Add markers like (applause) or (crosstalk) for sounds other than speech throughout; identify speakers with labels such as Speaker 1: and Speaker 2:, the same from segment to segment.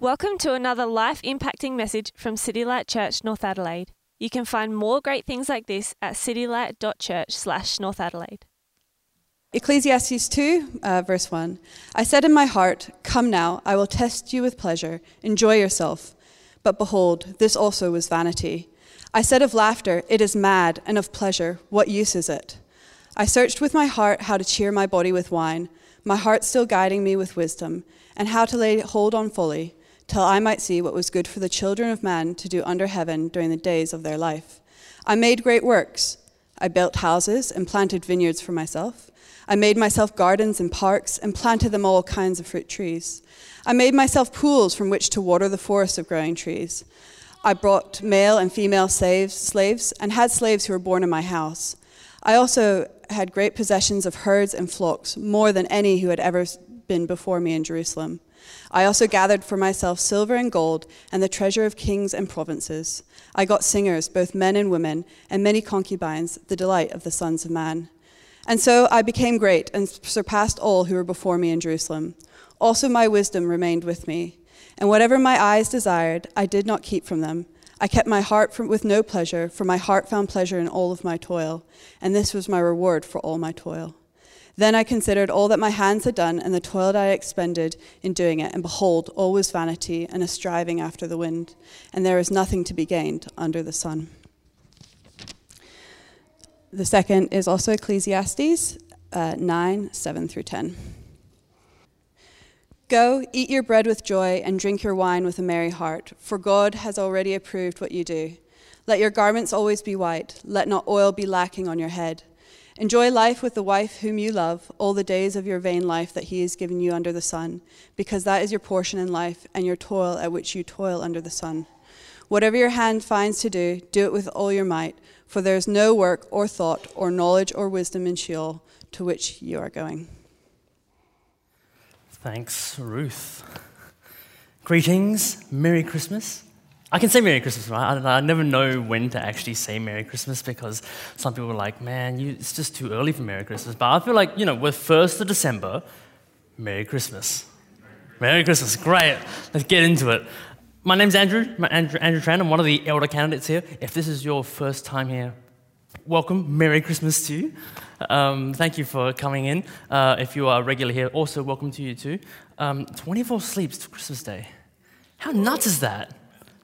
Speaker 1: Welcome to another life impacting message from City Light Church North Adelaide. You can find more great things like this at citylight.church slash North Adelaide.
Speaker 2: Ecclesiastes 2, uh, verse 1. I said in my heart, Come now, I will test you with pleasure, enjoy yourself. But behold, this also was vanity. I said of laughter, It is mad, and of pleasure, what use is it? I searched with my heart how to cheer my body with wine, my heart still guiding me with wisdom, and how to lay hold on fully till I might see what was good for the children of man to do under heaven during the days of their life. I made great works. I built houses and planted vineyards for myself. I made myself gardens and parks and planted them all kinds of fruit trees. I made myself pools from which to water the forests of growing trees. I brought male and female slaves, slaves and had slaves who were born in my house. I also had great possessions of herds and flocks, more than any who had ever been before me in Jerusalem. I also gathered for myself silver and gold and the treasure of kings and provinces. I got singers, both men and women, and many concubines, the delight of the sons of man. And so I became great and surpassed all who were before me in Jerusalem. Also, my wisdom remained with me. And whatever my eyes desired, I did not keep from them. I kept my heart from, with no pleasure, for my heart found pleasure in all of my toil, and this was my reward for all my toil. Then I considered all that my hands had done and the toil I expended in doing it, and behold, all was vanity and a striving after the wind, and there is nothing to be gained under the sun. The second is also Ecclesiastes uh, 9 7 through 10. Go, eat your bread with joy, and drink your wine with a merry heart, for God has already approved what you do. Let your garments always be white, let not oil be lacking on your head. Enjoy life with the wife whom you love, all the days of your vain life that he has given you under the sun, because that is your portion in life and your toil at which you toil under the sun. Whatever your hand finds to do, do it with all your might, for there is no work or thought or knowledge or wisdom in Sheol to which you are going.
Speaker 3: Thanks, Ruth. Greetings, Merry Christmas. I can say Merry Christmas, right? I, I, never know when to actually say Merry Christmas because some people are like, man, you, it's just too early for Merry Christmas. But I feel like, you know, we're 1st of December, Merry Christmas. Merry Christmas, great. Let's get into it. My name's Andrew, Andrew, Andrew Tran. I'm one of the elder candidates here. If this is your first time here, welcome. Merry Christmas to you. Um, thank you for coming in. Uh, if you are regular here, also welcome to you too. Um, 24 sleeps to Christmas Day. How nuts is that?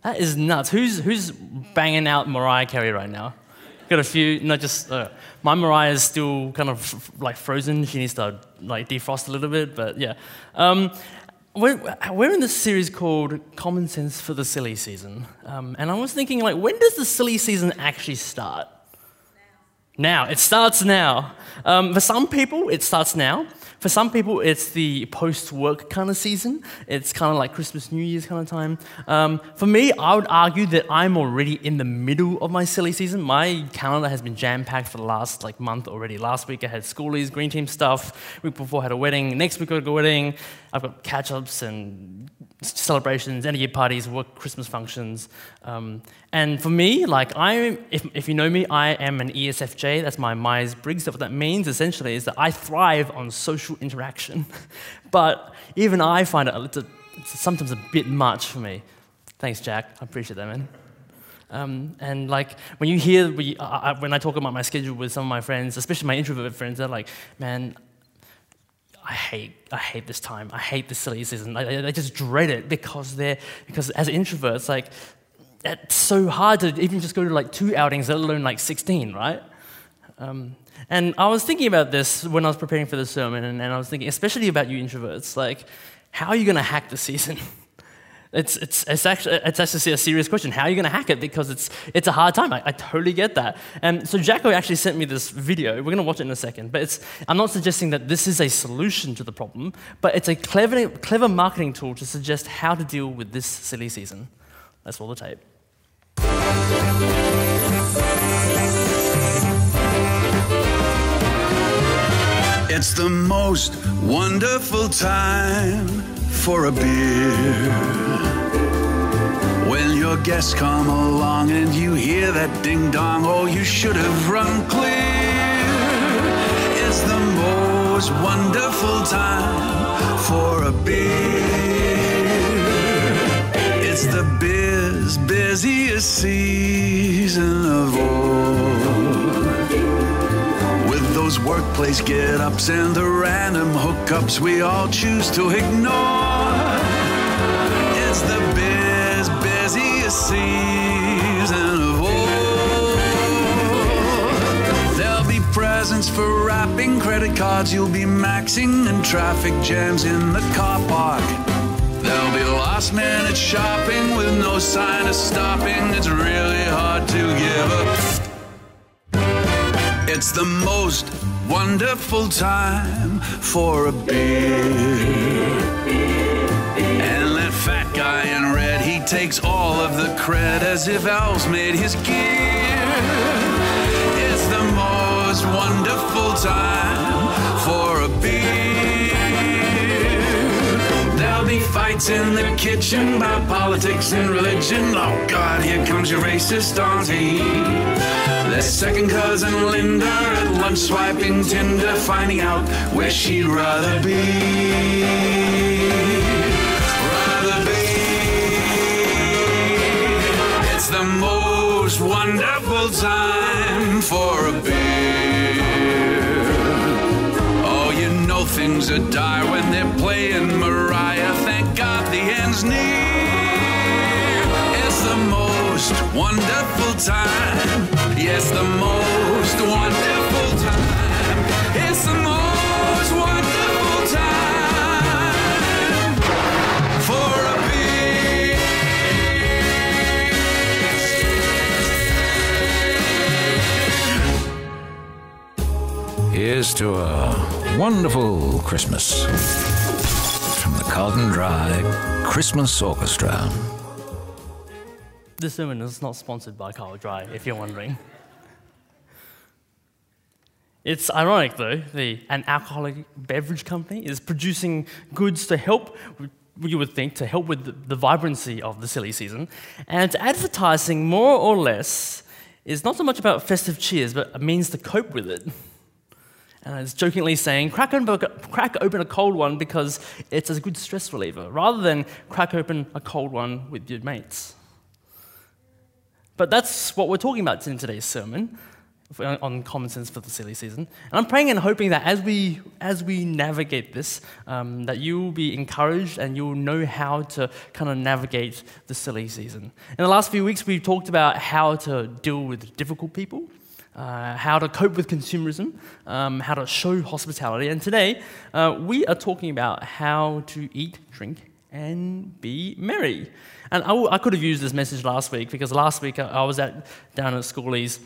Speaker 3: That is nuts. Who's, who's banging out Mariah Carey right now? Got a few, not just, uh, my Mariah is still kind of like frozen. She needs to like defrost a little bit, but yeah. Um, we're, we're in this series called Common Sense for the Silly Season. Um, and I was thinking, like, when does the silly season actually start? Now. Now. It starts now. Um, for some people, it starts now. For some people, it's the post work kind of season. It's kind of like Christmas, New Year's kind of time. Um, for me, I would argue that I'm already in the middle of my silly season. My calendar has been jam packed for the last like month already. Last week I had schoolies, green team stuff. Week before I had a wedding. Next week I got a wedding. I've got catch ups and celebrations, end of year parties, work Christmas functions. Um, and for me, like I, if, if you know me, I am an ESFJ. That's my Myers Briggs. So what that means essentially is that I thrive on social interaction. (laughs) but even I find it a little, sometimes a bit much for me. Thanks, Jack. I appreciate that, man. Um, and like when you hear we, when I talk about my schedule with some of my friends, especially my introvert friends, they're like, "Man, I hate, I hate this time. I hate this silly season. I, I just dread it because they're, because as introverts, like, it's so hard to even just go to like two outings, let alone like 16, right? Um, and I was thinking about this when I was preparing for the sermon, and, and I was thinking, especially about you introverts, like, how are you going to hack the season? (laughs) It's, it's, it's, actually, it's actually a serious question. How are you going to hack it? Because it's, it's a hard time. I, I totally get that. And so Jacko actually sent me this video. We're going to watch it in a second. But it's, I'm not suggesting that this is a solution to the problem, but it's a clever, clever marketing tool to suggest how to deal with this silly season. Let's roll the tape.
Speaker 4: It's the most wonderful time for a beer. When your guests come along and you hear that ding dong, oh, you should have run clear. It's the most wonderful time for a beer. It's the biz, busiest season of all. Those workplace get ups and the random hookups we all choose to ignore. It's the biz, busiest season of all. There'll be presents for wrapping, credit cards you'll be maxing, and traffic jams in the car park. There'll be last minute shopping with no sign of stopping. It's really hard to give up. It's the most wonderful time for a beer. And that fat guy in red, he takes all of the cred as if elves made his gear. It's the most wonderful time for a beer. There'll be fights in the kitchen about politics and religion. Oh God, here comes your racist auntie. Their second cousin Linda at lunch swiping Tinder, finding out where she'd rather be. Rather be. It's the most wonderful time for a beer. Oh, you know things are dire when they're playing Mariah. Thank God the end's near. It's the most wonderful time. Yes, the most wonderful time. It's the most wonderful time for a beer.
Speaker 5: Here's to a wonderful Christmas from the Carlton Dry Christmas Orchestra.
Speaker 3: This sermon is not sponsored by Carl Dry, if you're wondering. It's ironic, though, the, an alcoholic beverage company is producing goods to help, you would think, to help with the, the vibrancy of the silly season. And advertising, more or less, is not so much about festive cheers, but a means to cope with it. And it's jokingly saying, crack open, crack open a cold one because it's a good stress reliever, rather than crack open a cold one with your mates. But that's what we're talking about in today's sermon on common sense for the silly season. And I'm praying and hoping that as we as we navigate this, um, that you will be encouraged and you'll know how to kind of navigate the silly season. In the last few weeks, we've talked about how to deal with difficult people. Uh, how to cope with consumerism, um, how to show hospitality. And today, uh, we are talking about how to eat, drink, and be merry. And I, could have used this message last week because last week I, I was at down at Schoolies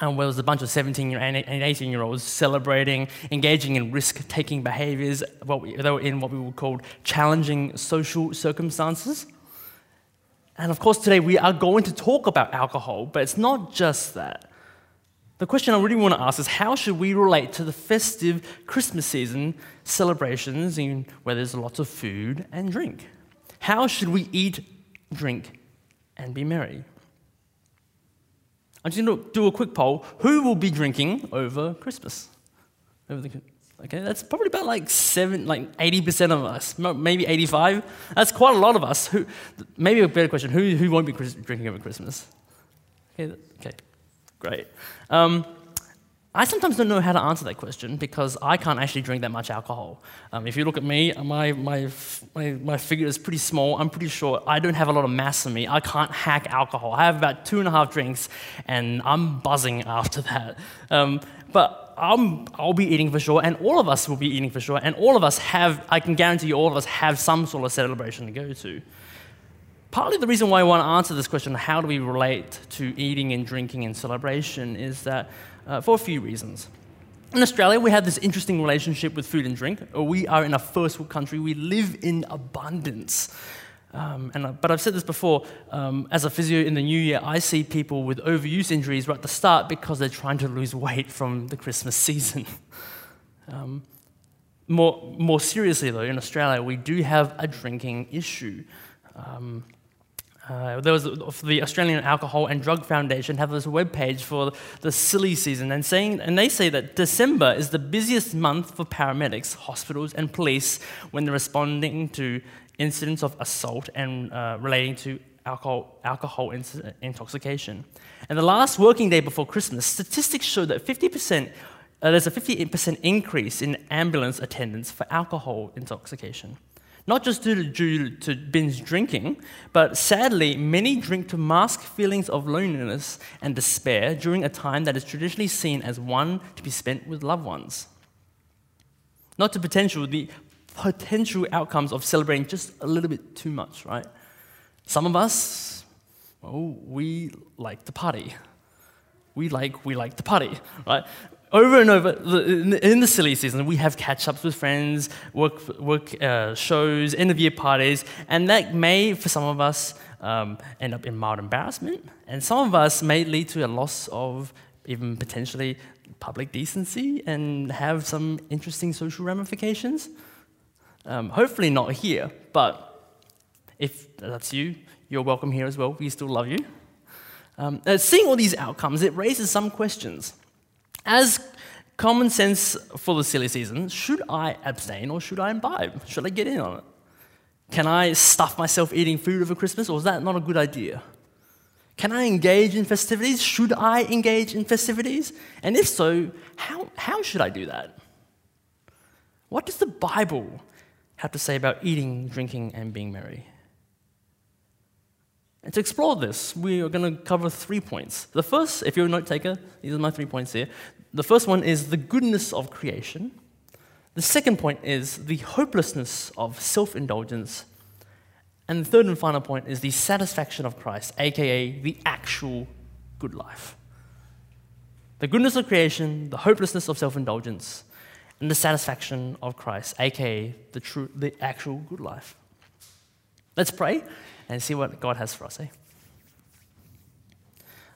Speaker 3: and where there was a bunch of 17 and 18 year olds celebrating, engaging in risk taking behaviors. What we, they were in what we would call challenging social circumstances. And of course, today we are going to talk about alcohol, but it's not just that. The question I really want to ask is how should we relate to the festive Christmas season celebrations where there's lots of food and drink? How should we eat, drink, and be merry? I'm just going to do a quick poll. Who will be drinking over Christmas? Okay, that's probably about like seven, like 80% of us, maybe 85. That's quite a lot of us. Who, maybe a better question: Who, who won't be drinking over Christmas? Okay, okay, great. Um, I sometimes don't know how to answer that question because I can't actually drink that much alcohol. Um, if you look at me, my, my, my, my, figure is pretty small. I'm pretty short. I don't have a lot of mass in me. I can't hack alcohol. I have about two and a half drinks and I'm buzzing (laughs) after that. Um, but I'm, I'll be eating for sure, and all of us will be eating for sure, and all of us have, I can guarantee you, all of us have some sort of celebration to go to. Partly the reason why I want to answer this question, how do we relate to eating and drinking and celebration, is that uh, for a few reasons. In Australia, we have this interesting relationship with food and drink. We are in a first world country, we live in abundance. Um, and, uh, but I've said this before um, as a physio in the new year, I see people with overuse injuries right at the start because they're trying to lose weight from the Christmas (laughs) season. um, more, more seriously, though, in Australia, we do have a drinking issue. Uh, there was the Australian Alcohol and Drug Foundation have this web page for the silly season, and saying and they say that December is the busiest month for paramedics, hospitals, and police when they're responding to incidents of assault and uh, relating to alcohol, alcohol in- intoxication. And the last working day before Christmas, statistics show that 50%, uh, there's a 58% increase in ambulance attendance for alcohol intoxication. Not just due to, binge drinking, but sadly, many drink to mask feelings of loneliness and despair during a time that is traditionally seen as one to be spent with loved ones. Not to potential, the potential outcomes of celebrating just a little bit too much, right? Some of us, oh, we like to party. We like, we like to party, right? Over and over, in the silly season, we have catch ups with friends, work, work uh, shows, end of year parties, and that may, for some of us, um, end up in mild embarrassment, and some of us may lead to a loss of even potentially public decency and have some interesting social ramifications. Um, hopefully, not here, but if that's you, you're welcome here as well. We still love you. Um, uh, seeing all these outcomes, it raises some questions. As common sense for the silly season, should I abstain or should I imbibe? Should I get in on it? Can I stuff myself eating food over Christmas, or is that not a good idea? Can I engage in festivities? Should I engage in festivities? And if so, how, how should I do that? What does the Bible have to say about eating, drinking, and being merry? And to explore this, we are going to cover three points. The first, if you're a note taker, these are my three points here. The first one is the goodness of creation. The second point is the hopelessness of self indulgence. And the third and final point is the satisfaction of Christ, aka the actual good life. The goodness of creation, the hopelessness of self indulgence, and the satisfaction of Christ, aka the, true, the actual good life. Let's pray and see what God has for us, eh?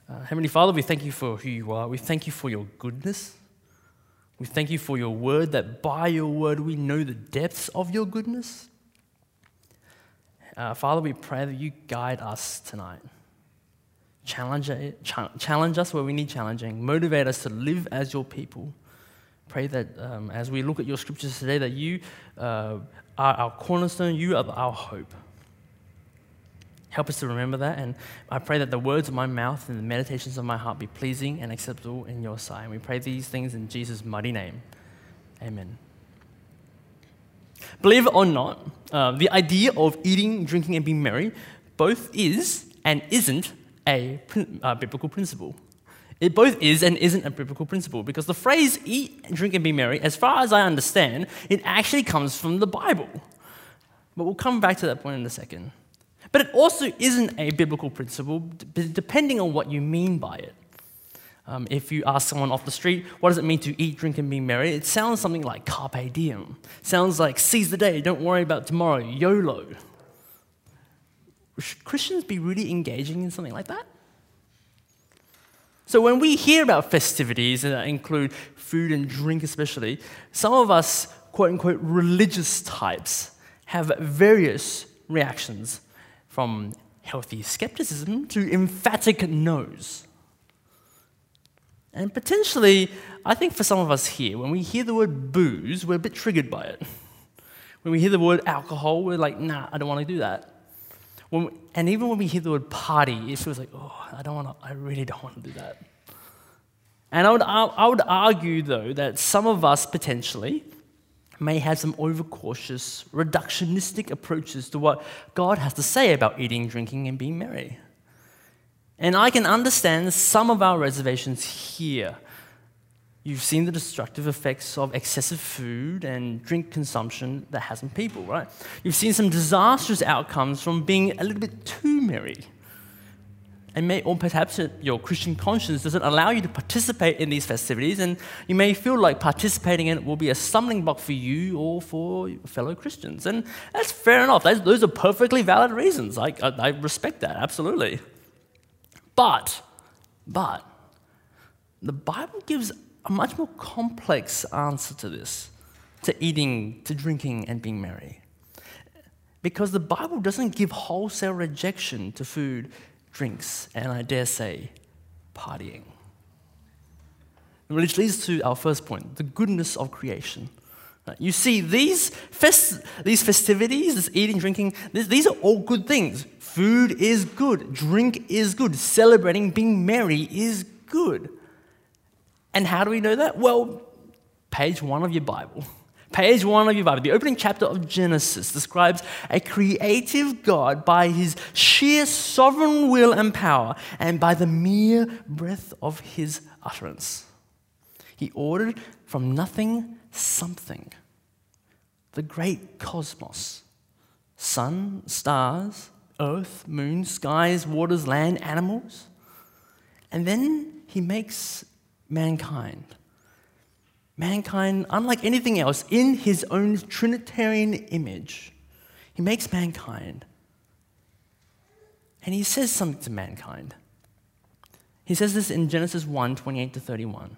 Speaker 3: Uh, Heavenly Father, we thank you for who you are. We thank you for your goodness. We thank you for your word, that by your word we know the depths of your goodness. Uh, Father, we pray that you guide us tonight. Challenge, challenge us where we need challenging. Motivate us to live as your people. Pray that um, as we look at your scriptures today, that you uh, are our cornerstone, you are our hope. Help us to remember that. And I pray that the words of my mouth and the meditations of my heart be pleasing and acceptable in your sight. And we pray these things in Jesus' mighty name. Amen. Believe it or not, uh, the idea of eating, drinking, and being merry both is and isn't a uh, biblical principle. It both is and isn't a biblical principle because the phrase eat, drink, and be merry, as far as I understand, it actually comes from the Bible. But we'll come back to that point in a second. But it also isn't a biblical principle, depending on what you mean by it. Um, if you ask someone off the street, what does it mean to eat, drink, and be merry? It sounds something like carpe diem. Sounds like seize the day, don't worry about tomorrow, YOLO. Should Christians be really engaging in something like that? So when we hear about festivities that include food and drink, especially, some of us, quote unquote, religious types have various reactions from healthy skepticism to emphatic no's. And potentially, I think for some of us here, when we hear the word booze, we're a bit triggered by it. When we hear the word alcohol, we're like, nah, I don't want to do that. We, and even when we hear the word party, it feels like, oh, I don't want to, I really don't want to do that. And I would, I would argue, though, that some of us potentially may have some overcautious, reductionistic approaches to what God has to say about eating, drinking, and being merry. And I can understand some of our reservations here. You've seen the destructive effects of excessive food and drink consumption that has on people, right? You've seen some disastrous outcomes from being a little bit too merry and may, or perhaps your Christian conscience doesn't allow you to participate in these festivities, and you may feel like participating in it will be a stumbling block for you or for fellow Christians. And that's fair enough. those are perfectly valid reasons. I, I, I respect that, absolutely. But, but, the Bible gives a much more complex answer to this, to eating, to drinking, and being merry. Because the Bible doesn't give wholesale rejection to food drinks, and I dare say, partying. Which leads to our first point the goodness of creation. You see, these, fest- these festivities, this eating, drinking, this, these are all good things. Food is good, drink is good, celebrating, being merry is good. And how do we know that? Well, page one of your Bible. Page one of your Bible, the opening chapter of Genesis describes a creative God by his sheer sovereign will and power and by the mere breath of his utterance. He ordered from nothing something. The great cosmos sun, stars, earth, moon, skies, waters, land, animals. And then he makes mankind mankind, unlike anything else, in his own Trinitarian image. He makes mankind. And he says something to mankind. He says this in Genesis 1 28 to 31.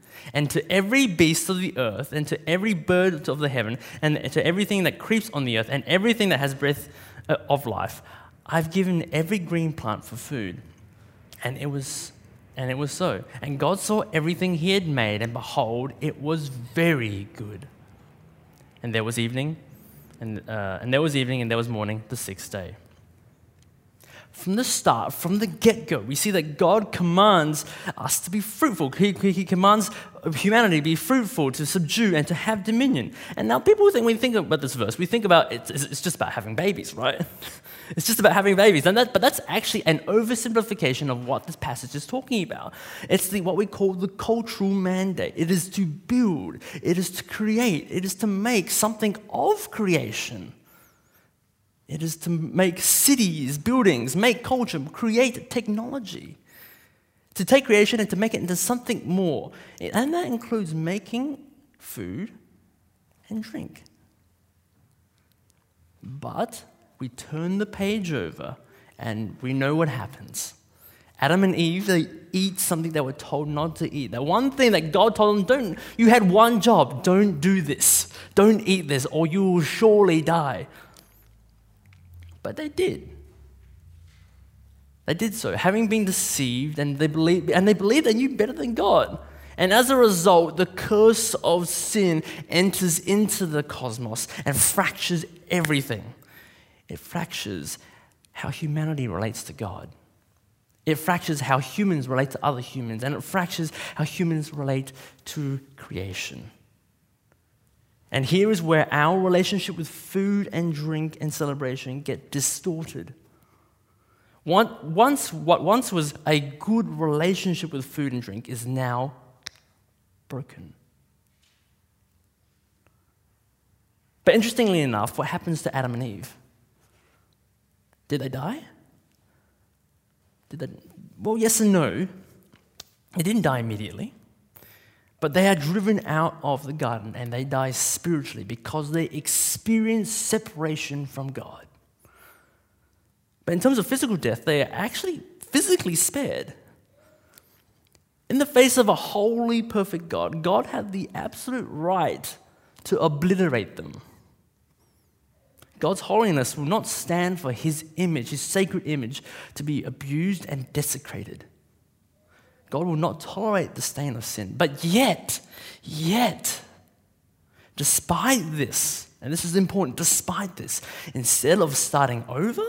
Speaker 3: and to every beast of the earth, and to every bird of the heaven, and to everything that creeps on the earth, and everything that has breath uh, of life, I've given every green plant for food. And it was and it was so. And God saw everything he had made, and behold, it was very good. And there was evening, and, uh, and there was evening, and there was morning, the sixth day from the start, from the get go, we see that God commands us to be fruitful. He, he, commands humanity to be fruitful, to subdue, and to have dominion. And now, people think, when we think about this verse, we think about it's, it's just about having babies, right? (laughs) it's just about having babies. And that, but that's actually an oversimplification of what this passage is talking about. It's the, what we call the cultural mandate. It is to build, it is to create, it is to make something of creation. It is to make cities, buildings, make culture, create technology. To take creation and to make it into something more. And that includes making food and drink. But we turn the page over and we know what happens. Adam and Eve, they eat something they were told not to eat. That one thing that God told them, don't, you had one job, don't do this. Don't eat this, or you will surely die. But they did. They did so, having been deceived, and they believed, and they believed they knew better than God. And as a result, the curse of sin enters into the cosmos and fractures everything. It fractures how humanity relates to God. It fractures how humans relate to other humans, and it fractures how humans relate to creation. And here is where our relationship with food and drink and celebration get distorted. Once, what once was a good relationship with food and drink is now broken. But interestingly enough, what happens to Adam and Eve? Did they die? Did they? Well, yes and no. They didn't die immediately. But they are driven out of the garden and they die spiritually because they experience separation from God. But in terms of physical death, they are actually physically spared. In the face of a holy, perfect God, God had the absolute right to obliterate them. God's holiness will not stand for his image, his sacred image, to be abused and desecrated. God will not tolerate the stain of sin. But yet, yet, despite this, and this is important, despite this, instead of starting over,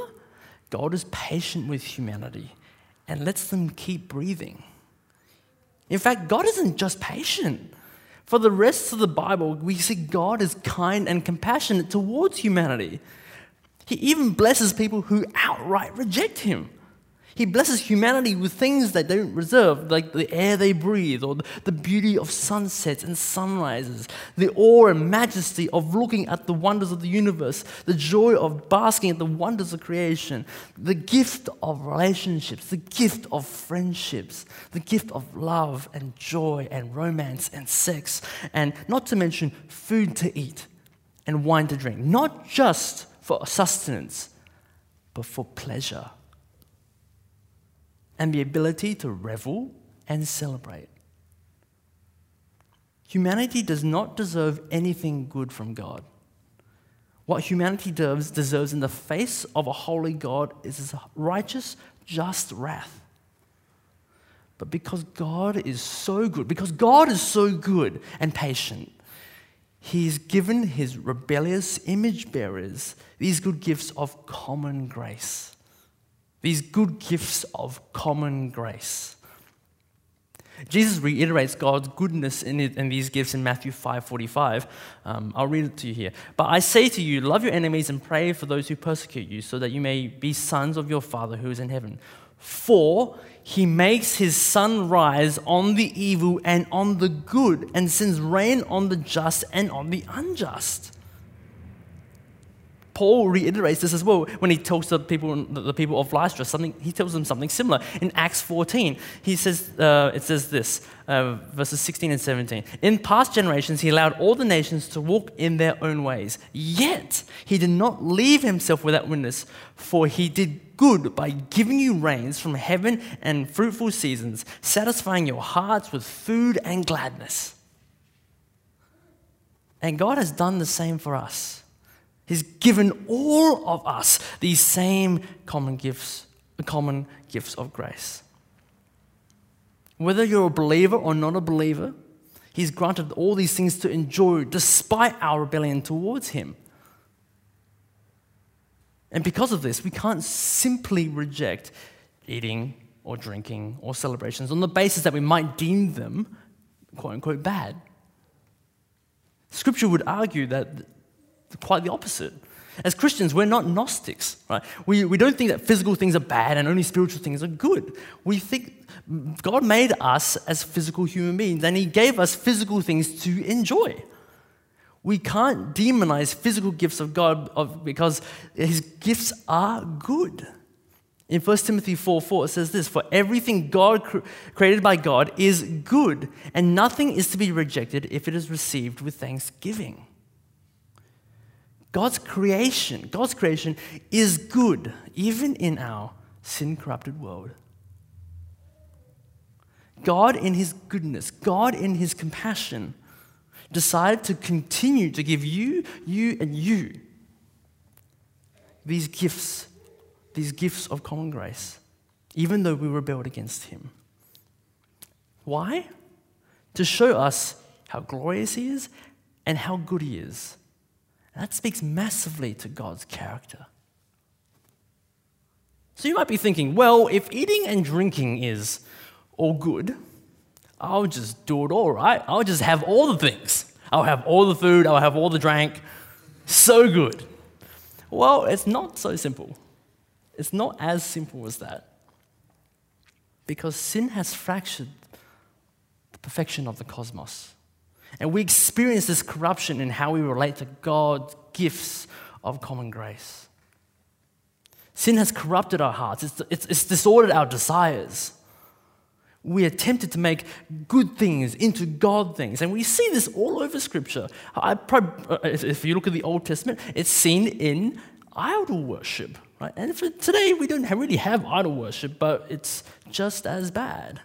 Speaker 3: God is patient with humanity and lets them keep breathing. In fact, God isn't just patient. For the rest of the Bible, we see God is kind and compassionate towards humanity. He even blesses people who outright reject Him. He blesses humanity with things that they don't reserve, like the air they breathe, or the beauty of sunsets and sunrises, the awe and majesty of looking at the wonders of the universe, the joy of basking at the wonders of creation, the gift of relationships, the gift of friendships, the gift of love and joy and romance and sex, and not to mention food to eat and wine to drink. Not just for sustenance, but for pleasure and the ability to revel and celebrate. Humanity does not deserve anything good from God. What humanity does, deserves in the face of a holy God is his righteous, just wrath. But because God is so good, because God is so good and patient, He's given His rebellious image bearers these good gifts of common grace. These good gifts of common grace. Jesus reiterates God's goodness in, it, in these gifts in Matthew 5:45. Um, I'll read it to you here. But I say to you, love your enemies and pray for those who persecute you, so that you may be sons of your Father who is in heaven. For he makes his sun rise on the evil and on the good, and sends rain on the just and on the unjust. Paul reiterates this as well when he tells the people, the people of Lystra something. He tells them something similar in Acts 14. He says, uh, it says this, uh, verses 16 and 17. In past generations, he allowed all the nations to walk in their own ways. Yet he did not leave himself without witness, for he did good by giving you rains from heaven and fruitful seasons, satisfying your hearts with food and gladness. And God has done the same for us. He's given all of us these same common gifts, common gifts of grace. Whether you're a believer or not a believer, He's granted all these things to enjoy despite our rebellion towards Him. And because of this, we can't simply reject eating or drinking or celebrations on the basis that we might deem them, quote unquote, bad. Scripture would argue that quite the opposite. As Christians, we're not Gnostics, right? We, we don't think that physical things are bad and only spiritual things are good. We think God made us as physical human beings and He gave us physical things to enjoy. We can't demonize physical gifts of God of, because His gifts are good. In 1 Timothy 4 4, it says this For everything God cr- created by God is good, and nothing is to be rejected if it is received with thanksgiving. God's creation, God's creation is good, even in our sin corrupted world. God, in His goodness, God, in His compassion, decided to continue to give you, you, and you these gifts, these gifts of common grace, even though we rebelled against Him. Why? To show us how glorious He is and how good He is that speaks massively to God's character. So you might be thinking, well, if eating and drinking is all good, I'll just do it all right. I'll just have all the things. I'll have all the food, I'll have all the drink. So good. Well, it's not so simple. It's not as simple as that. Because sin has fractured the perfection of the cosmos. And we experience this corruption in how we relate to God's gifts of common grace. Sin has corrupted our hearts, it's, it's, it's disordered our desires. We are tempted to make good things into God things. And we see this all over Scripture. Uh, if you look at the Old Testament, it's seen in idol worship. Right? And for today, we don't really have idol worship, but it's just as bad.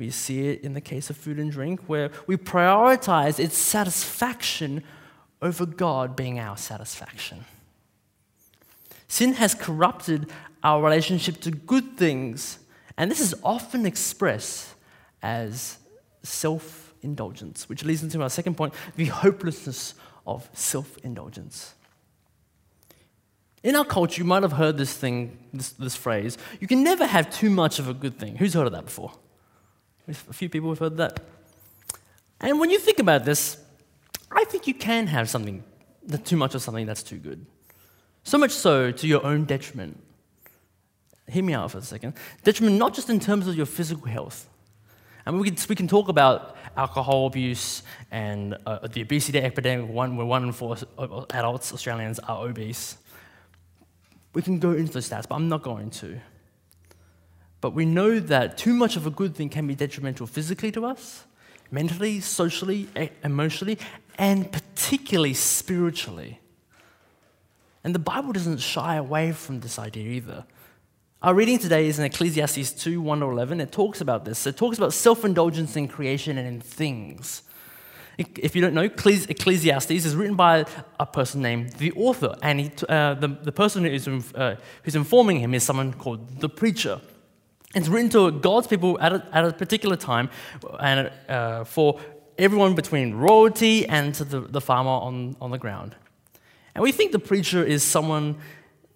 Speaker 3: We see it in the case of food and drink, where we prioritize its satisfaction over God being our satisfaction. Sin has corrupted our relationship to good things, and this is often expressed as self indulgence, which leads into our second point the hopelessness of self indulgence. In our culture, you might have heard this thing, this, this phrase you can never have too much of a good thing. Who's heard of that before? A few people have heard that. And when you think about this, I think you can have something, too much of something that's too good. So much so to your own detriment. Hear me out for a second. Detriment not just in terms of your physical health. I mean, we can, we can talk about alcohol abuse and uh, the obesity epidemic, one, where one in four adults, Australians, are obese. We can go into the stats, but I'm not going to. But we know that too much of a good thing can be detrimental physically to us, mentally, socially, emotionally, and particularly spiritually. And the Bible doesn't shy away from this idea either. Our reading today is in Ecclesiastes 2 1 to 11. It talks about this. It talks about self indulgence in creation and in things. If you don't know, Ecclesiastes is written by a person named the author, and he, uh, the, the person who is, uh, who's informing him is someone called the preacher. It's written to God's people at a, at a particular time and uh, for everyone between royalty and to the, the farmer on, on the ground. And we think the preacher is someone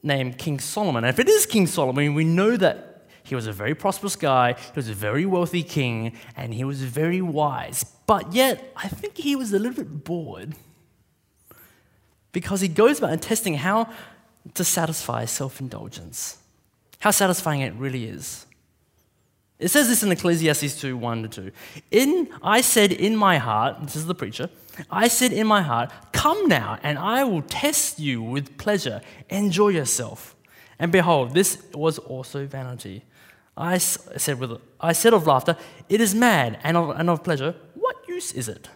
Speaker 3: named King Solomon. And if it is King Solomon, we know that he was a very prosperous guy, he was a very wealthy king, and he was very wise. But yet, I think he was a little bit bored because he goes about testing how to satisfy self indulgence, how satisfying it really is. It says this in Ecclesiastes 2 1 to 2. In, I said in my heart, this is the preacher, I said in my heart, Come now, and I will test you with pleasure. Enjoy yourself. And behold, this was also vanity. I said, with, I said of laughter, It is mad, and of, and of pleasure, what use is it?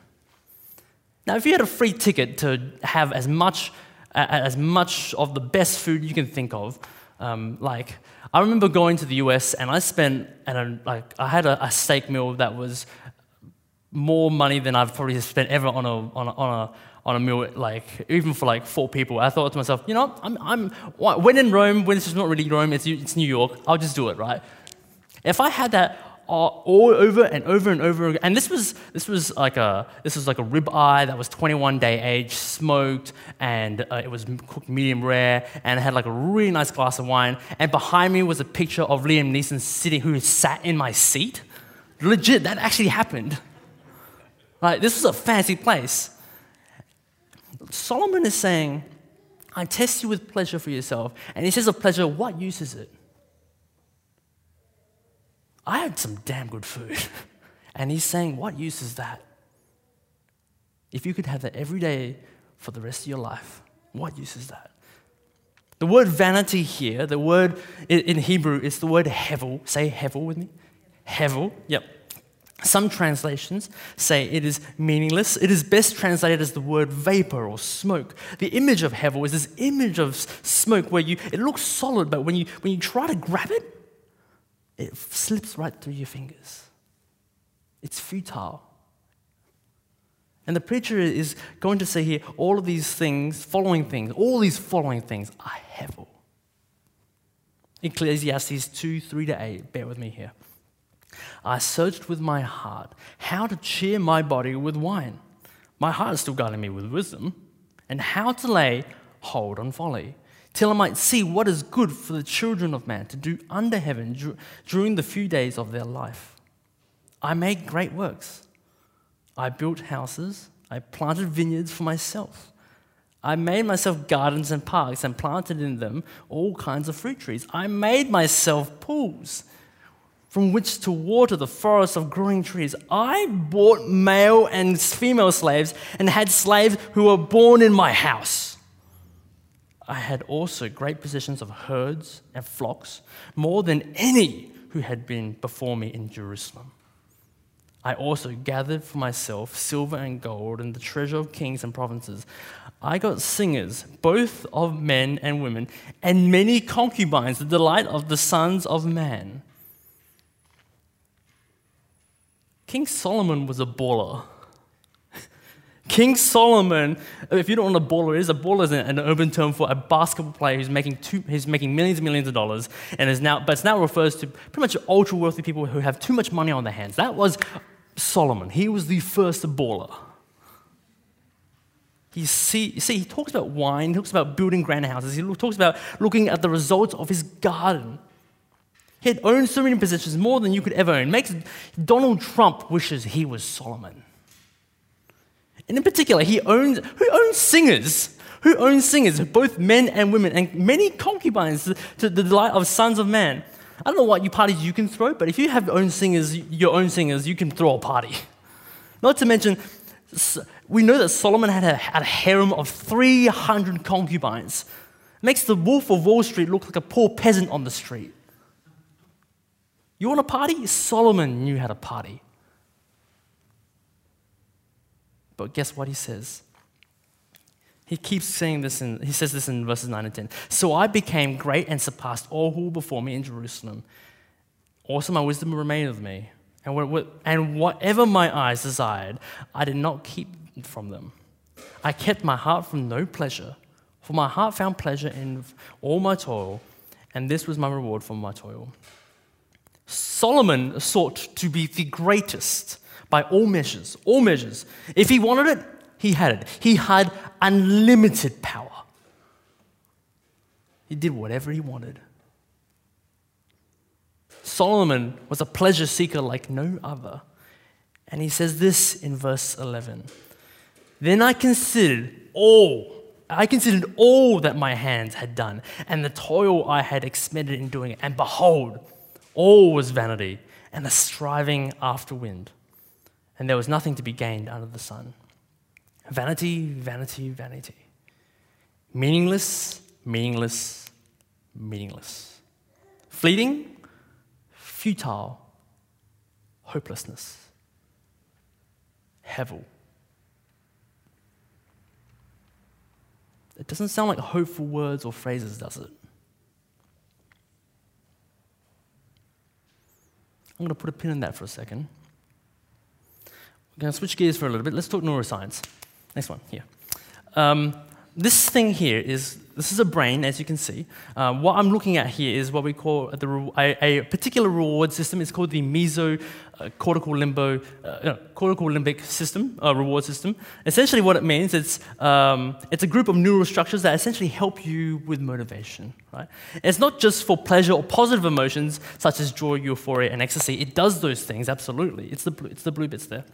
Speaker 3: Now, if you had a free ticket to have as much, as much of the best food you can think of, um, like I remember going to the US and I spent, and like I had a, a, steak meal that was more money than I've probably spent ever on a, on a, on a, on a meal, like even for like four people. I thought to myself, you know, I'm, I'm when in Rome, when it's not really Rome, it's, it's New York, I'll just do it, right? If I had that all over and over and over again. And this was this was like a this was like a rib eye that was 21 day age, smoked, and uh, it was cooked medium rare, and it had like a really nice glass of wine. And behind me was a picture of Liam Neeson sitting, who sat in my seat. Legit, that actually happened. Like this was a fancy place. Solomon is saying, "I test you with pleasure for yourself," and he says of pleasure, what use is it? I had some damn good food. (laughs) and he's saying, What use is that? If you could have that every day for the rest of your life, what use is that? The word vanity here, the word in Hebrew is the word hevel. Say hevel with me. Hevel, yep. Some translations say it is meaningless. It is best translated as the word vapor or smoke. The image of hevel is this image of smoke where you, it looks solid, but when you, when you try to grab it, it slips right through your fingers. It's futile. And the preacher is going to say here all of these things, following things, all these following things are hevel. Ecclesiastes 2 3 to 8, bear with me here. I searched with my heart how to cheer my body with wine. My heart is still guiding me with wisdom, and how to lay hold on folly till I might see what is good for the children of man to do under heaven during the few days of their life. I made great works. I built houses. I planted vineyards for myself. I made myself gardens and parks and planted in them all kinds of fruit trees. I made myself pools from which to water the forests of growing trees. I bought male and female slaves and had slaves who were born in my house. I had also great possessions of herds and flocks, more than any who had been before me in Jerusalem. I also gathered for myself silver and gold and the treasure of kings and provinces. I got singers, both of men and women, and many concubines, the delight of the sons of man. King Solomon was a baller. King Solomon, if you don't know what a baller is, a baller is an urban term for a basketball player who's making, two, making millions and millions of dollars, and is now, but it's now refers to pretty much ultra wealthy people who have too much money on their hands. That was Solomon. He was the first baller. He see, see, he talks about wine, he talks about building grand houses, he talks about looking at the results of his garden. He had owned so many possessions, more than you could ever own. Makes Donald Trump wishes he was Solomon. And in particular, he owns, who owns singers? Who owns singers, both men and women, and many concubines to the delight of sons of man. I don't know what you parties you can throw, but if you have own singers, your own singers, you can throw a party. (laughs) Not to mention, we know that Solomon had a, had a harem of 300 concubines. It makes the wolf of Wall Street look like a poor peasant on the street. You want a party? Solomon knew how to party. But guess what he says? He keeps saying this, in, he says this in verses 9 and 10. So I became great and surpassed all who were before me in Jerusalem. Also, my wisdom remained with me. And, what, and whatever my eyes desired, I did not keep from them. I kept my heart from no pleasure, for my heart found pleasure in all my toil, and this was my reward for my toil. Solomon sought to be the greatest by all measures, all measures. If he wanted it, he had it. He had unlimited power. He did whatever he wanted. Solomon was a pleasure seeker like no other. And he says this in verse 11 Then I considered all, I considered all that my hands had done, and the toil I had expended in doing it. And behold, all was vanity and a striving after wind. And there was nothing to be gained under the sun. Vanity, vanity, vanity. Meaningless, meaningless, meaningless. Fleeting, futile, hopelessness. Hevel. It doesn't sound like hopeful words or phrases, does it? I'm going to put a pin in that for a second. We're going to switch gears for a little bit. Let's talk neuroscience. Next one, here. Um, this thing here is this is a brain, as you can see. Uh, what I'm looking at here is what we call the, a, a particular reward system. It's called the meso uh, limbo, uh, cortical limbic system, uh, reward system. Essentially, what it means it's um, it's a group of neural structures that essentially help you with motivation. Right? It's not just for pleasure or positive emotions such as joy, euphoria, and ecstasy. It does those things absolutely. It's the it's the blue bits there.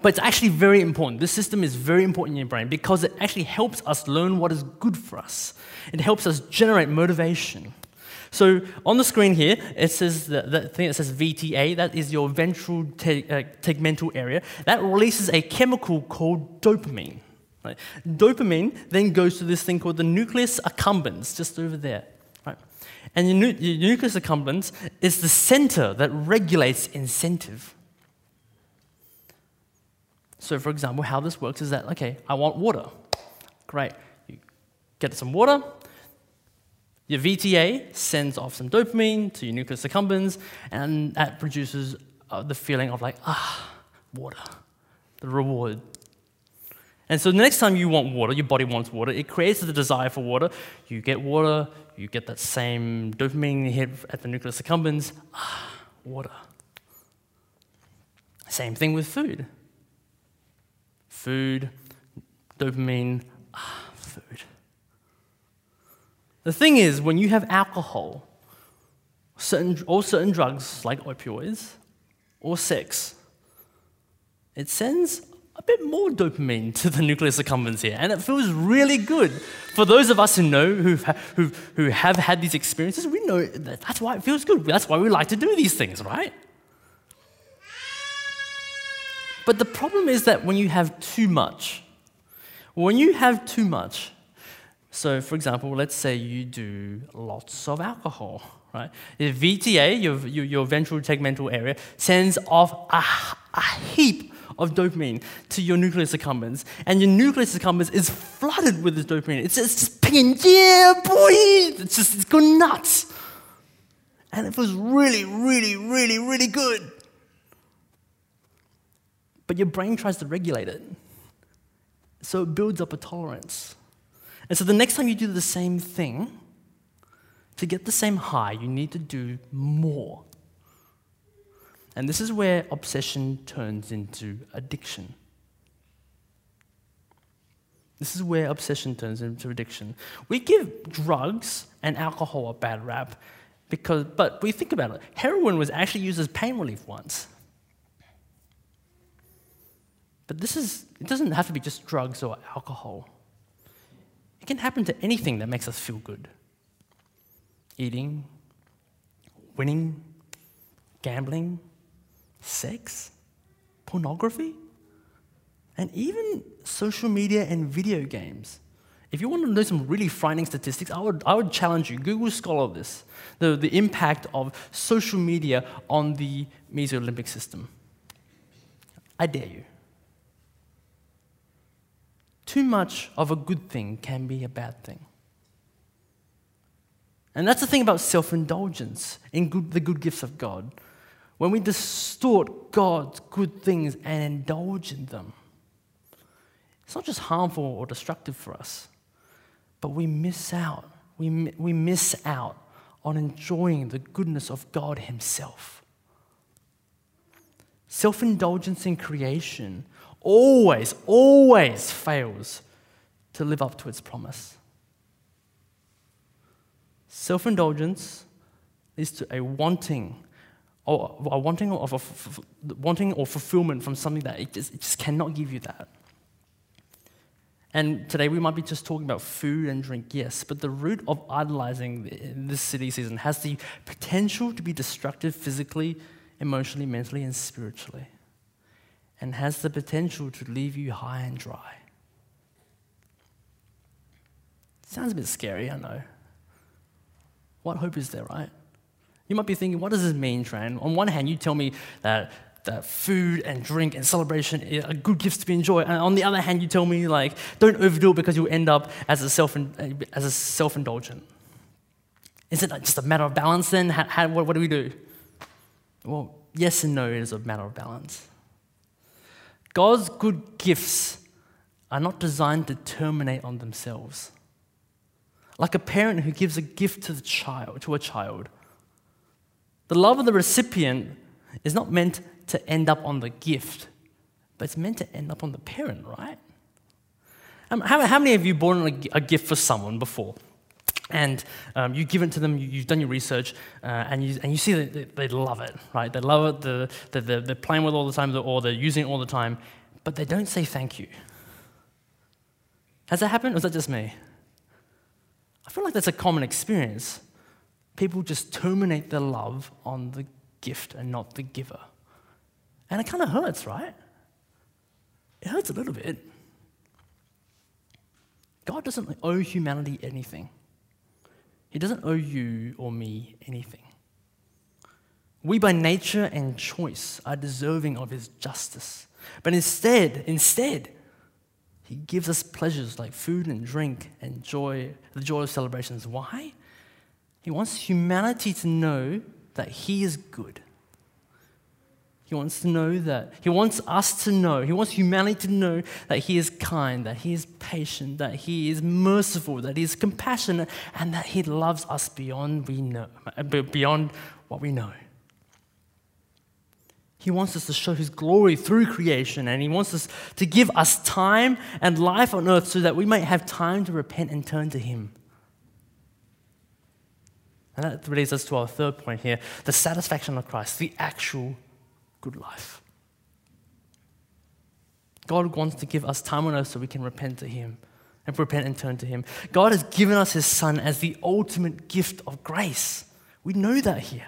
Speaker 3: But it's actually very important. This system is very important in your brain because it actually helps us learn what is good for us. It helps us generate motivation. So on the screen here, it says the, thing that says VTA, that is your ventral te- uh, tegmental area. That releases a chemical called dopamine. Right? Dopamine then goes to this thing called the nucleus accumbens, just over there. Right? And your, nu- your nucleus accumbens is the center that regulates incentive. So, for example, how this works is that, okay, I want water. Great. You get some water. Your VTA sends off some dopamine to your nucleus accumbens, and that produces uh, the feeling of, like, ah, water, the reward. And so the next time you want water, your body wants water, it creates the desire for water. You get water, you get that same dopamine hit at the nucleus accumbens, ah, water. Same thing with food food, dopamine, ah, food. The thing is, when you have alcohol, certain, or certain drugs like opioids, or sex, it sends a bit more dopamine to the nucleus accumbens here, and it feels really good. For those of us who know, who've, who who have had these experiences, we know that that's why it feels good. That's why we like to do these things, right? But the problem is that when you have too much, when you have too much, so for example, let's say you do lots of alcohol, right? The VTA, your, your, your ventral tegmental area, sends off a, a heap of dopamine to your nucleus accumbens, and your nucleus accumbens is flooded with this dopamine. It's, it's just pinging, yeah, boy! It's just, it's going nuts. And it feels really, really, really, really good but your brain tries to regulate it. So it builds up a tolerance. And so the next time you do the same thing, to get the same high, you need to do more. And this is where obsession turns into addiction. This is where obsession turns into addiction. We give drugs and alcohol a bad rap because, but we think about it. Heroin was actually used as pain relief once. But this is, it doesn't have to be just drugs or alcohol. It can happen to anything that makes us feel good eating, winning, gambling, sex, pornography, and even social media and video games. If you want to know some really frightening statistics, I would, I would challenge you, Google Scholar this, the, the impact of social media on the mesolimbic system. I dare you. Too much of a good thing can be a bad thing. And that's the thing about self indulgence in good, the good gifts of God. When we distort God's good things and indulge in them, it's not just harmful or destructive for us, but we miss out. We, we miss out on enjoying the goodness of God Himself. Self indulgence in creation always, always fails to live up to its promise. Self indulgence is to a wanting or a wanting of a, wanting or fulfillment from something that it just, it just cannot give you that. And today we might be just talking about food and drink, yes, but the root of idolizing this city season has the potential to be destructive physically, emotionally, mentally, and spiritually, and has the potential to leave you high and dry. Sounds a bit scary, I know. What hope is there, right? You might be thinking, what does this mean, Tran? On one hand, you tell me that that food and drink and celebration are good gifts to be enjoyed. And on the other hand, you tell me like, don't overdo it because you'll end up as a self as a self indulgent. Is it just a matter of balance then? How, how, what, what do we do? Well, yes and no. Is a matter of balance. God's good gifts are not designed to terminate on themselves. Like a parent who gives a gift to the child, to a child. The love of the recipient is not meant to end up on the gift, but it's meant to end up on the parent, right? Um, how, many of you bought a gift for someone before? And um, you give it to them, you, have done your research, uh, and, you, and you see that they, love it, right? They love it, the, the, the, they're playing with it all the time, or they're using it all the time, but they don't say thank you. Has that happened, or is that just me? I feel like that's a common experience. People just terminate their love on the gift and not the giver. And it kind of hurts, right? It hurts a little bit. God doesn't owe humanity anything, He doesn't owe you or me anything. We, by nature and choice, are deserving of His justice. But instead, instead, He gives us pleasures like food and drink and joy, the joy of celebrations. Why? He wants humanity to know that He is good he wants to know that. He wants us to know. He wants humanity to know that He is kind, that He is patient, that He is merciful, that He is compassionate, and that He loves us beyond, we know, beyond what we know. He wants us to show His glory through creation, and He wants us to give us time and life on earth so that we might have time to repent and turn to Him. And that leads us to our third point here the satisfaction of Christ, the actual good life. God wants to give us time on earth so we can repent to Him and repent and turn to Him. God has given us His Son as the ultimate gift of grace. We know that here.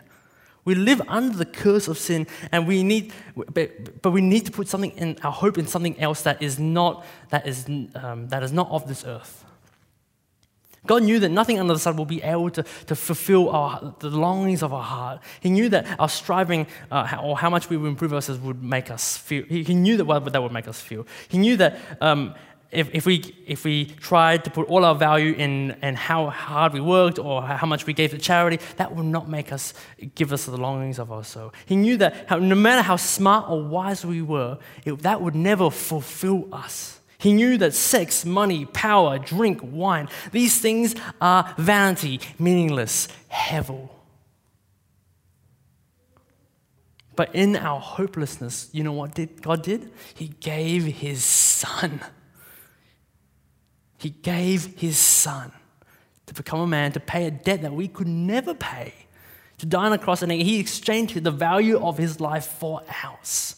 Speaker 3: We live under the curse of sin, and we need, but, we need to put something in our hope in something else that is not that is um, that is not of this earth. God knew that nothing under the sun will be able to, to fulfill our, the longings of our heart. He knew that our striving uh, or how much we would improve ourselves would make us feel. He, he knew that what that would make us feel. He knew that um, if, if, we, if we tried to put all our value in, in how hard we worked or how much we gave to charity, that would not make us give us the longings of our soul. He knew that how, no matter how smart or wise we were, it, that would never fulfill us. He knew that sex, money, power, drink, wine, these things are vanity, meaningless, hevel. But in our hopelessness, you know what did God did? He gave his son. He gave his son to become a man, to pay a debt that we could never pay, to die on a cross, and he exchanged the value of his life for ours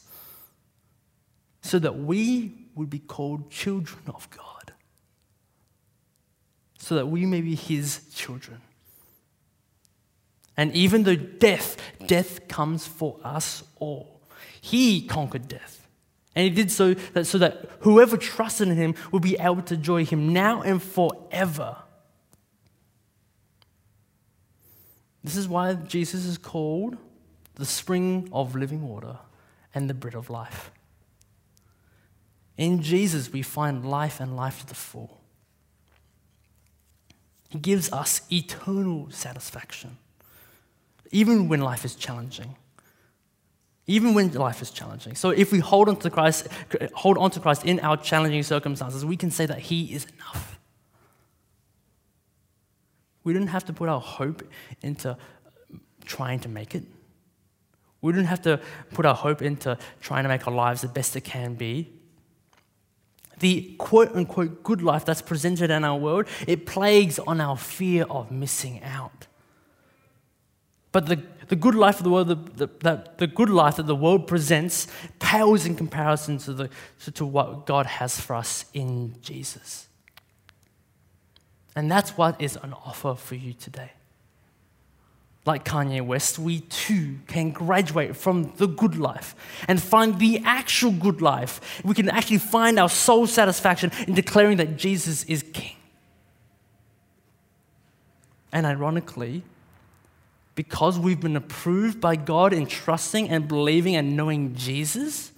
Speaker 3: so that we would be called children of God, so that we may be His children. And even though death, death comes for us all, He conquered death. And he did so that, so that whoever trusted in him would be able to enjoy him now and forever. This is why Jesus is called the spring of living water and the bread of life. In Jesus, we find life and life to the full. He gives us eternal satisfaction, even when life is challenging. Even when life is challenging. So if we hold on to Christ, hold on to Christ in our challenging circumstances, we can say that He is enough. We don't have to put our hope into trying to make it. We don't have to put our hope into trying to make our lives the best it can be. The quote unquote good life that's presented in our world, it plagues on our fear of missing out. But the, the good life of the world, the, the, the good life that the world presents, pales in comparison to, the, to, to what God has for us in Jesus. And that's what is an offer for you today like Kanye West, we too can graduate from the good life and find the actual good life. We can actually find our soul satisfaction in declaring that Jesus is King. And ironically, because we've been approved by God in trusting and believing and knowing Jesus,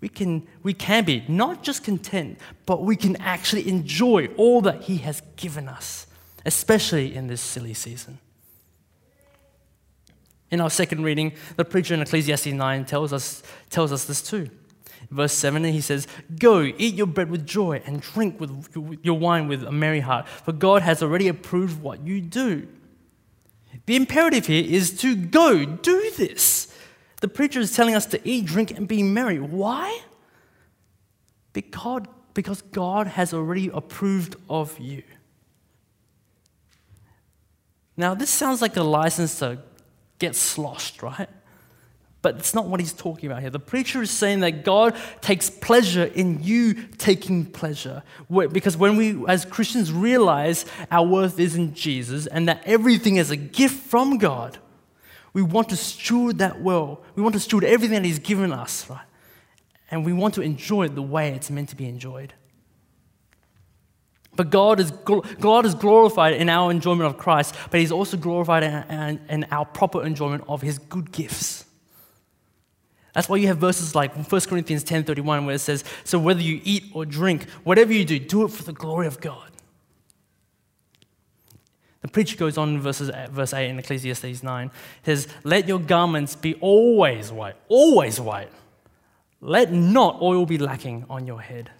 Speaker 3: we can, we can be not just content, but we can actually enjoy all that He has given us, especially in this silly season. In our second reading, the preacher in Ecclesiastes 9 tells us, tells us this too. Verse 7, he says, Go, eat your bread with joy and drink with your wine with a merry heart, for God has already approved what you do. The imperative here is to go, do this. The preacher is telling us to eat, drink, and be merry. Why? Because, because God has already approved of you. Now, this sounds like a license to get sloshed, right? But it's not what he's talking about here. The preacher is saying that God takes pleasure in you taking pleasure. Because when we, as Christians, realize our worth is in Jesus and that everything is a gift from God, we want to steward that well. We want to steward everything that He's given us, right? And we want to enjoy it the way it's meant to be enjoyed. But God is, God is glorified in our enjoyment of Christ, but He's also glorified in, in, in, our proper enjoyment of His good gifts. That's why you have verses like 1 Corinthians 10.31 where it says, So whether you eat or drink, whatever you do, do it for the glory of God. The preacher goes on in verses, verse 8 in Ecclesiastes 9. He says, Let your garments be always white, always white. Let not oil be lacking on your head.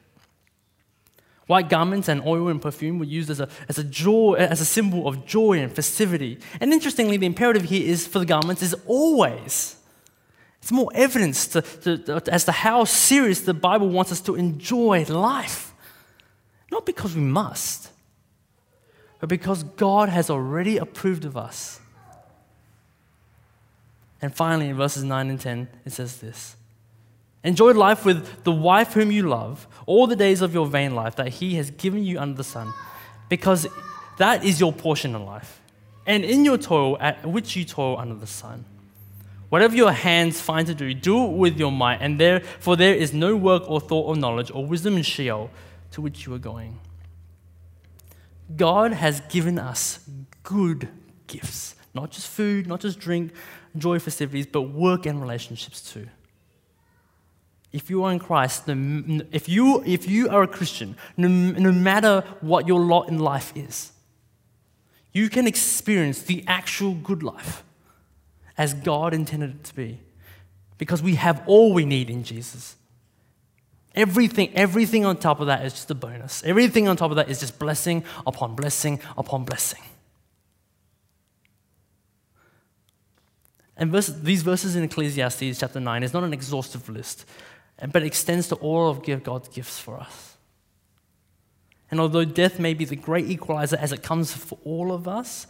Speaker 3: White garments and oil and perfume were used as a, as a joy, as a symbol of joy and festivity. And interestingly, the imperative here is for the garments is always. It's more evidence to, to, as to how serious the Bible wants us to enjoy life. Not because we must, but because God has already approved of us. And finally, in verses 9 and 10, it says this Enjoy life with the wife whom you love all the days of your vain life that He has given you under the sun, because that is your portion in life. And in your toil, at which you toil under the sun. Whatever your hands find to do, do it with your might, and there, for there is no work or thought or knowledge or wisdom in Sheol to which you are going. God has given us good gifts, not just food, not just drink, joy, festivities, but work and relationships too if you are in Christ, if you, if you are a Christian, no, no matter what your lot in life is, you can experience the actual good life as God intended it to be. Because we have all we need in Jesus. Everything, everything on top of that is just a bonus. Everything on top of that is just blessing upon blessing upon blessing. And verse, these verses in Ecclesiastes chapter 9 is not an exhaustive list but it extends to all of God's gifts for us. And although death may be the great equalizer as it comes for all of us,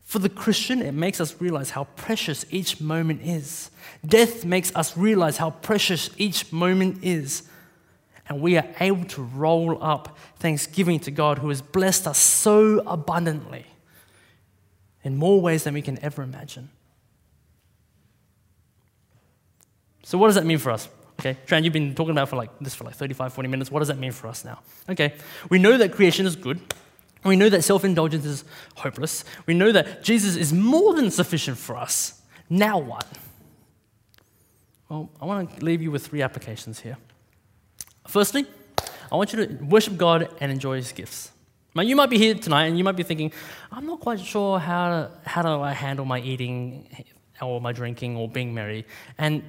Speaker 3: for the Christian, it makes us realize how precious each moment is. Death makes us realize how precious each moment is. And we are able to roll up thanksgiving to God who has blessed us so abundantly in more ways than we can ever imagine. So, what does that mean for us? Okay, Tran, you've been talking about for like this for like 35, 40 minutes. What does that mean for us now? Okay, we know that creation is good. We know that self indulgence is hopeless. We know that Jesus is more than sufficient for us. Now what? Well, I want to leave you with three applications here. Firstly, I want you to worship God and enjoy His gifts. Now, you might be here tonight and you might be thinking, I'm not quite sure how, to, how do I handle my eating or my drinking or being merry. And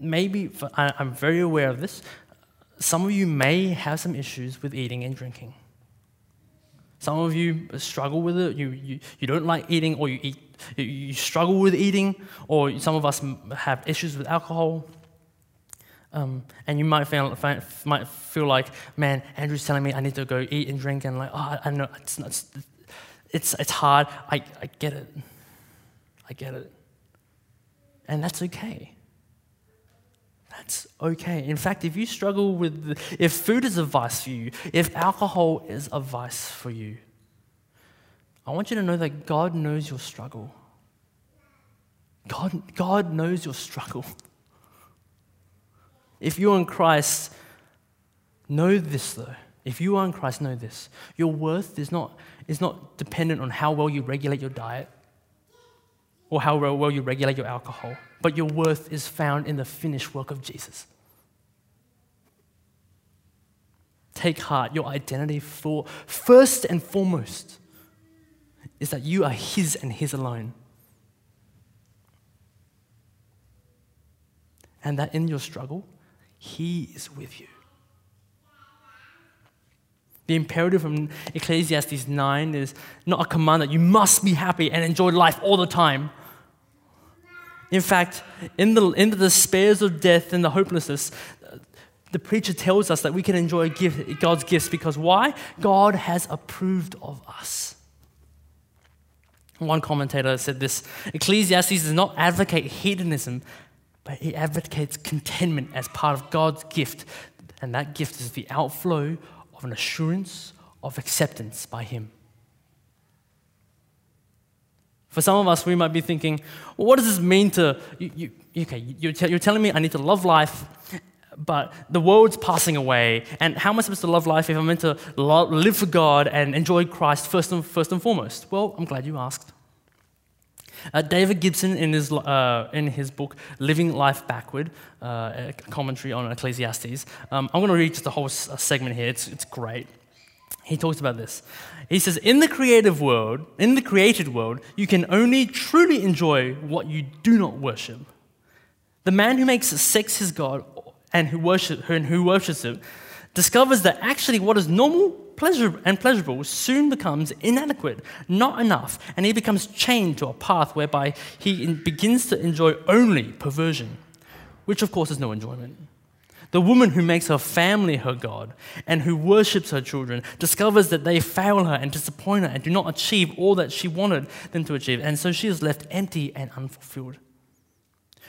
Speaker 3: maybe, I'm very aware of this, some of you may have some issues with eating and drinking. Some of you struggle with it. You, you, you don't like eating, or you, eat, you, you struggle with eating, or some of us have issues with alcohol. Um, and you might feel, might feel like, man, Andrew's telling me I need to go eat and drink, and like, oh, I know it's, not, it's, it's hard. I, I get it. I get it. And that's okay. That's okay. In fact, if you struggle with, if food is a vice for you, if alcohol is a vice for you, I want you to know that God knows your struggle. God, God knows your struggle. If you're in Christ, know this though. If you are in Christ, know this. Your worth is not, is not dependent on how well you regulate your diet or how well you regulate your alcohol, but your worth is found in the finished work of Jesus. Take heart, your identity for first and foremost is that you are His and His alone. And that in your struggle, He is with you. The imperative from Ecclesiastes 9 is not a command that you must be happy and enjoy life all the time. In fact, in the, in the despairs of death and the hopelessness, the preacher tells us that we can enjoy gift, God's gifts because why? God has approved of us. One commentator said this Ecclesiastes does not advocate hedonism, but he advocates contentment as part of God's gift. And that gift is the outflow of an assurance of acceptance by Him. For some of us, we might be thinking, well, what does this mean to, you, you, okay, you're, t- you're telling me I need to love life, but the world's passing away. And how am I supposed to love life if I'm meant to lo- live for God and enjoy Christ first and, first and foremost? Well, I'm glad you asked. Uh, David Gibson, in his, uh, in his book Living Life Backward, uh, a commentary on Ecclesiastes, um, I'm going to read just a whole segment here. It's, it's great he talks about this. He says, In the creative world, in the created world, you can only truly enjoy what you do not worship. The man who makes sex his God and who, worship, and who worships it discovers that actually what is normal pleasure, and pleasurable soon becomes inadequate, not enough, and he becomes chained to a path whereby he begins to enjoy only perversion, which of course is no enjoyment. The woman who makes her family her God and who worships her children discovers that they fail her and disappoint her and do not achieve all that she wanted them to achieve. And so she is left empty and unfulfilled.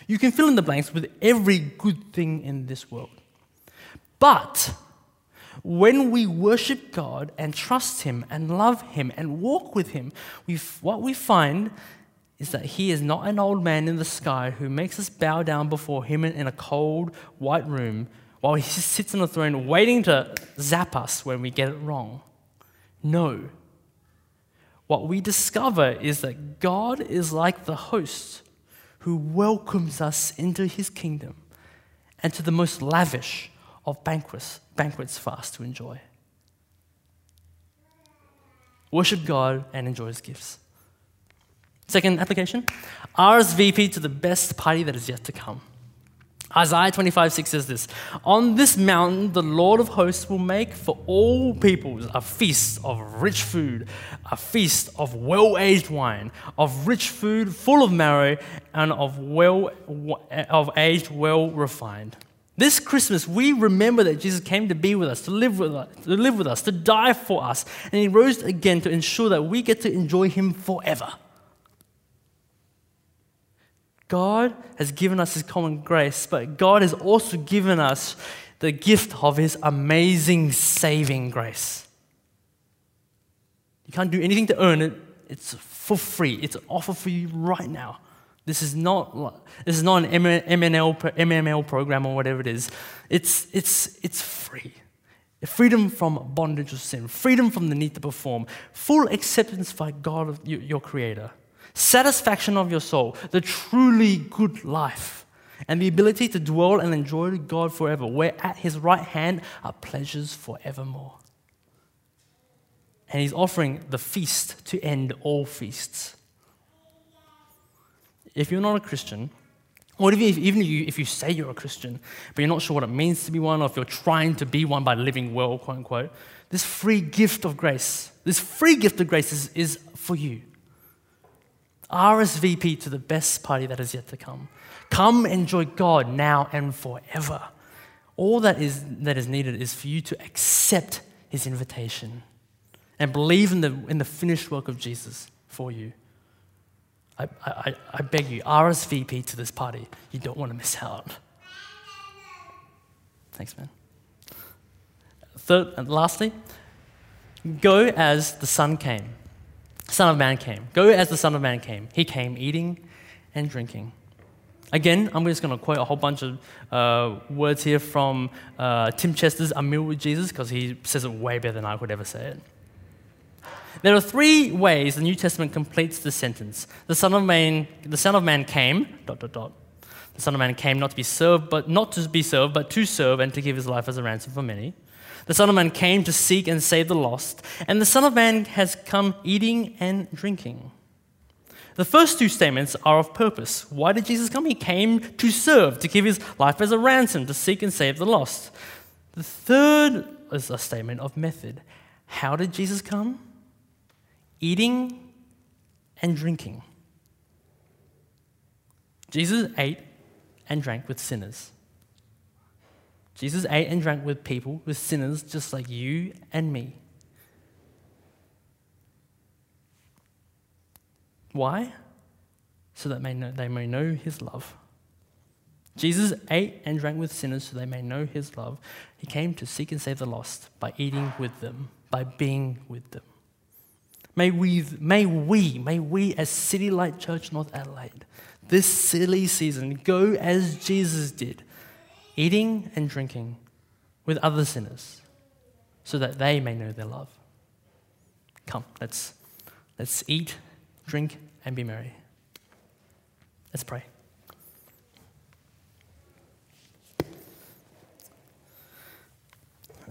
Speaker 3: You can fill in the blanks with every good thing in this world. But when we worship God and trust Him and love Him and walk with Him, we, what we find is that he is not an old man in the sky who makes us bow down before him in a cold, white room while he (laughs) sits on a throne waiting to zap us when we get it wrong. No. What we discover is that God is like the host who welcomes us into his kingdom and to the most lavish of banquets, banquets for us to enjoy. Worship God and enjoy his gifts. Second application RSVP to the best party that is yet to come. Isaiah 25, 6 says this On this mountain, the Lord of hosts will make for all peoples a feast of rich food, a feast of well aged wine, of rich food full of marrow, and of, well, of aged well refined. This Christmas, we remember that Jesus came to be with us, to live with us, to live with us, to die for us, and he rose again to ensure that we get to enjoy him forever. God has given us His common grace, but God has also given us the gift of His amazing saving grace. You can't do anything to earn it, it's for free. It's an offer for you right now. This is not, this is not an MNL, MML program or whatever it is. It's, it's, it's free. Freedom from bondage of sin, freedom from the need to perform, full acceptance by God, your Creator satisfaction of your soul, the truly good life. and the ability to dwell and enjoy God forever, where at his right hand are pleasures forevermore. And he's offering the feast to end all feasts. If you're not a Christian, or if, even if you, if you say you're a Christian, but you're not sure what it means to be one, or if you're trying to be one by living well, quote unquote, this free gift of grace, this free gift of grace is, is for you. RSVP to the best party that is yet to come. Come enjoy God now and forever. All that is, that is needed is for you to accept his invitation and believe in the, in the finished work of Jesus for you. I, I, I beg you, RSVP to this party. You don't want to miss out. Thanks, man. Third and lastly, go as the Son came. Son of Man came. Go as the Son of Man came. He came eating and drinking. Again, I'm just going to quote a whole bunch of uh, words here from uh, Tim Chester's A Meal with Jesus because he says it way better than I could ever say it. There are three ways the New Testament completes the sentence. The Son of Man, the Son of Man came, dot, dot, dot. The Son of Man came not to be served, but not to be served, but to serve and to give his life as a ransom for many. The Son of Man came to seek and save the lost, and the Son of Man has come eating and drinking. The first two statements are of purpose. Why did Jesus come? He came to serve, to give his life as a ransom, to seek and save the lost. The third is a statement of method. How did Jesus come? Eating and drinking. Jesus ate and drank with sinners. Jesus ate and drank with people, with sinners just like you and me. Why? So that they may know his love. Jesus ate and drank with sinners so they may know his love. He came to seek and save the lost by eating with them, by being with them. May we, may we, may we as City Light Church North Adelaide, this silly season, go as Jesus did eating and drinking with other sinners so that they may know their love. Come, let's, let's eat, drink, and be merry. Let's pray.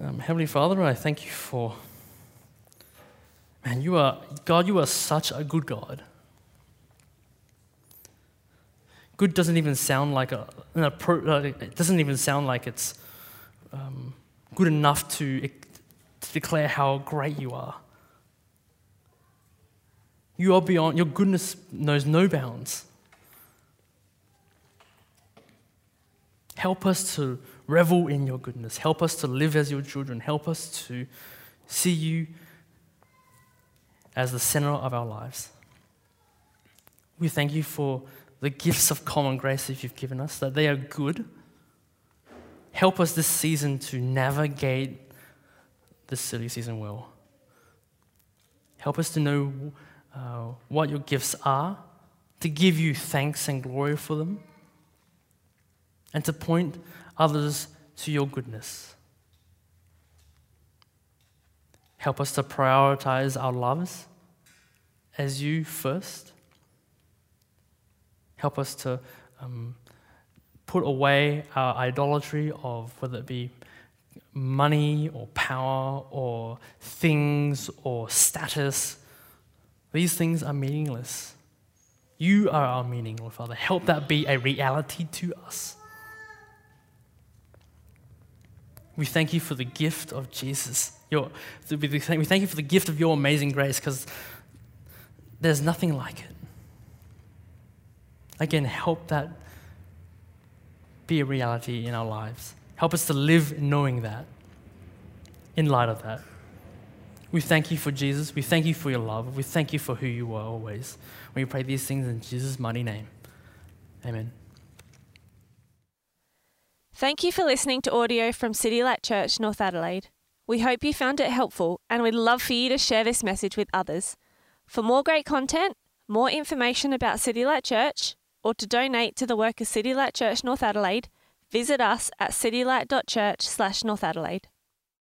Speaker 3: Um, Heavenly Father, I thank you for, man, you are, God, you are such a good God. Good doesn't even sound like a, it doesn't even sound like it's um, good enough to, to declare how great you are. You are beyond, your goodness knows no bounds. Help us to revel in your goodness. Help us to live as your children. Help us to see you as the center of our lives. We thank you for the gifts of common grace that you've given us, that they are good. Help us this season to navigate this silly season well. Help us to know uh, what your gifts are, to give you thanks and glory for them, and to point others to your goodness. Help us to prioritize our loves as you first Help us to um, put away our idolatry of whether it be money or power or things or status. These things are meaningless. You are our meaning, Lord Father. Help that be a reality to us. We thank you for the gift of Jesus. Your, we thank you for the gift of your amazing grace because there's nothing like it. Again, help that be a reality in our lives. Help us to live knowing that, in light of that. We thank you for Jesus. We thank you for your love. We thank you for who you are always. We pray these things in Jesus' mighty name. Amen.
Speaker 1: Thank you for listening to audio from City Light Church, North Adelaide. We hope you found it helpful and we'd love for you to share this message with others. For more great content, more information about City Light Church, or to donate to the work of City Light Church North Adelaide, visit us at citylight.church slash North Adelaide.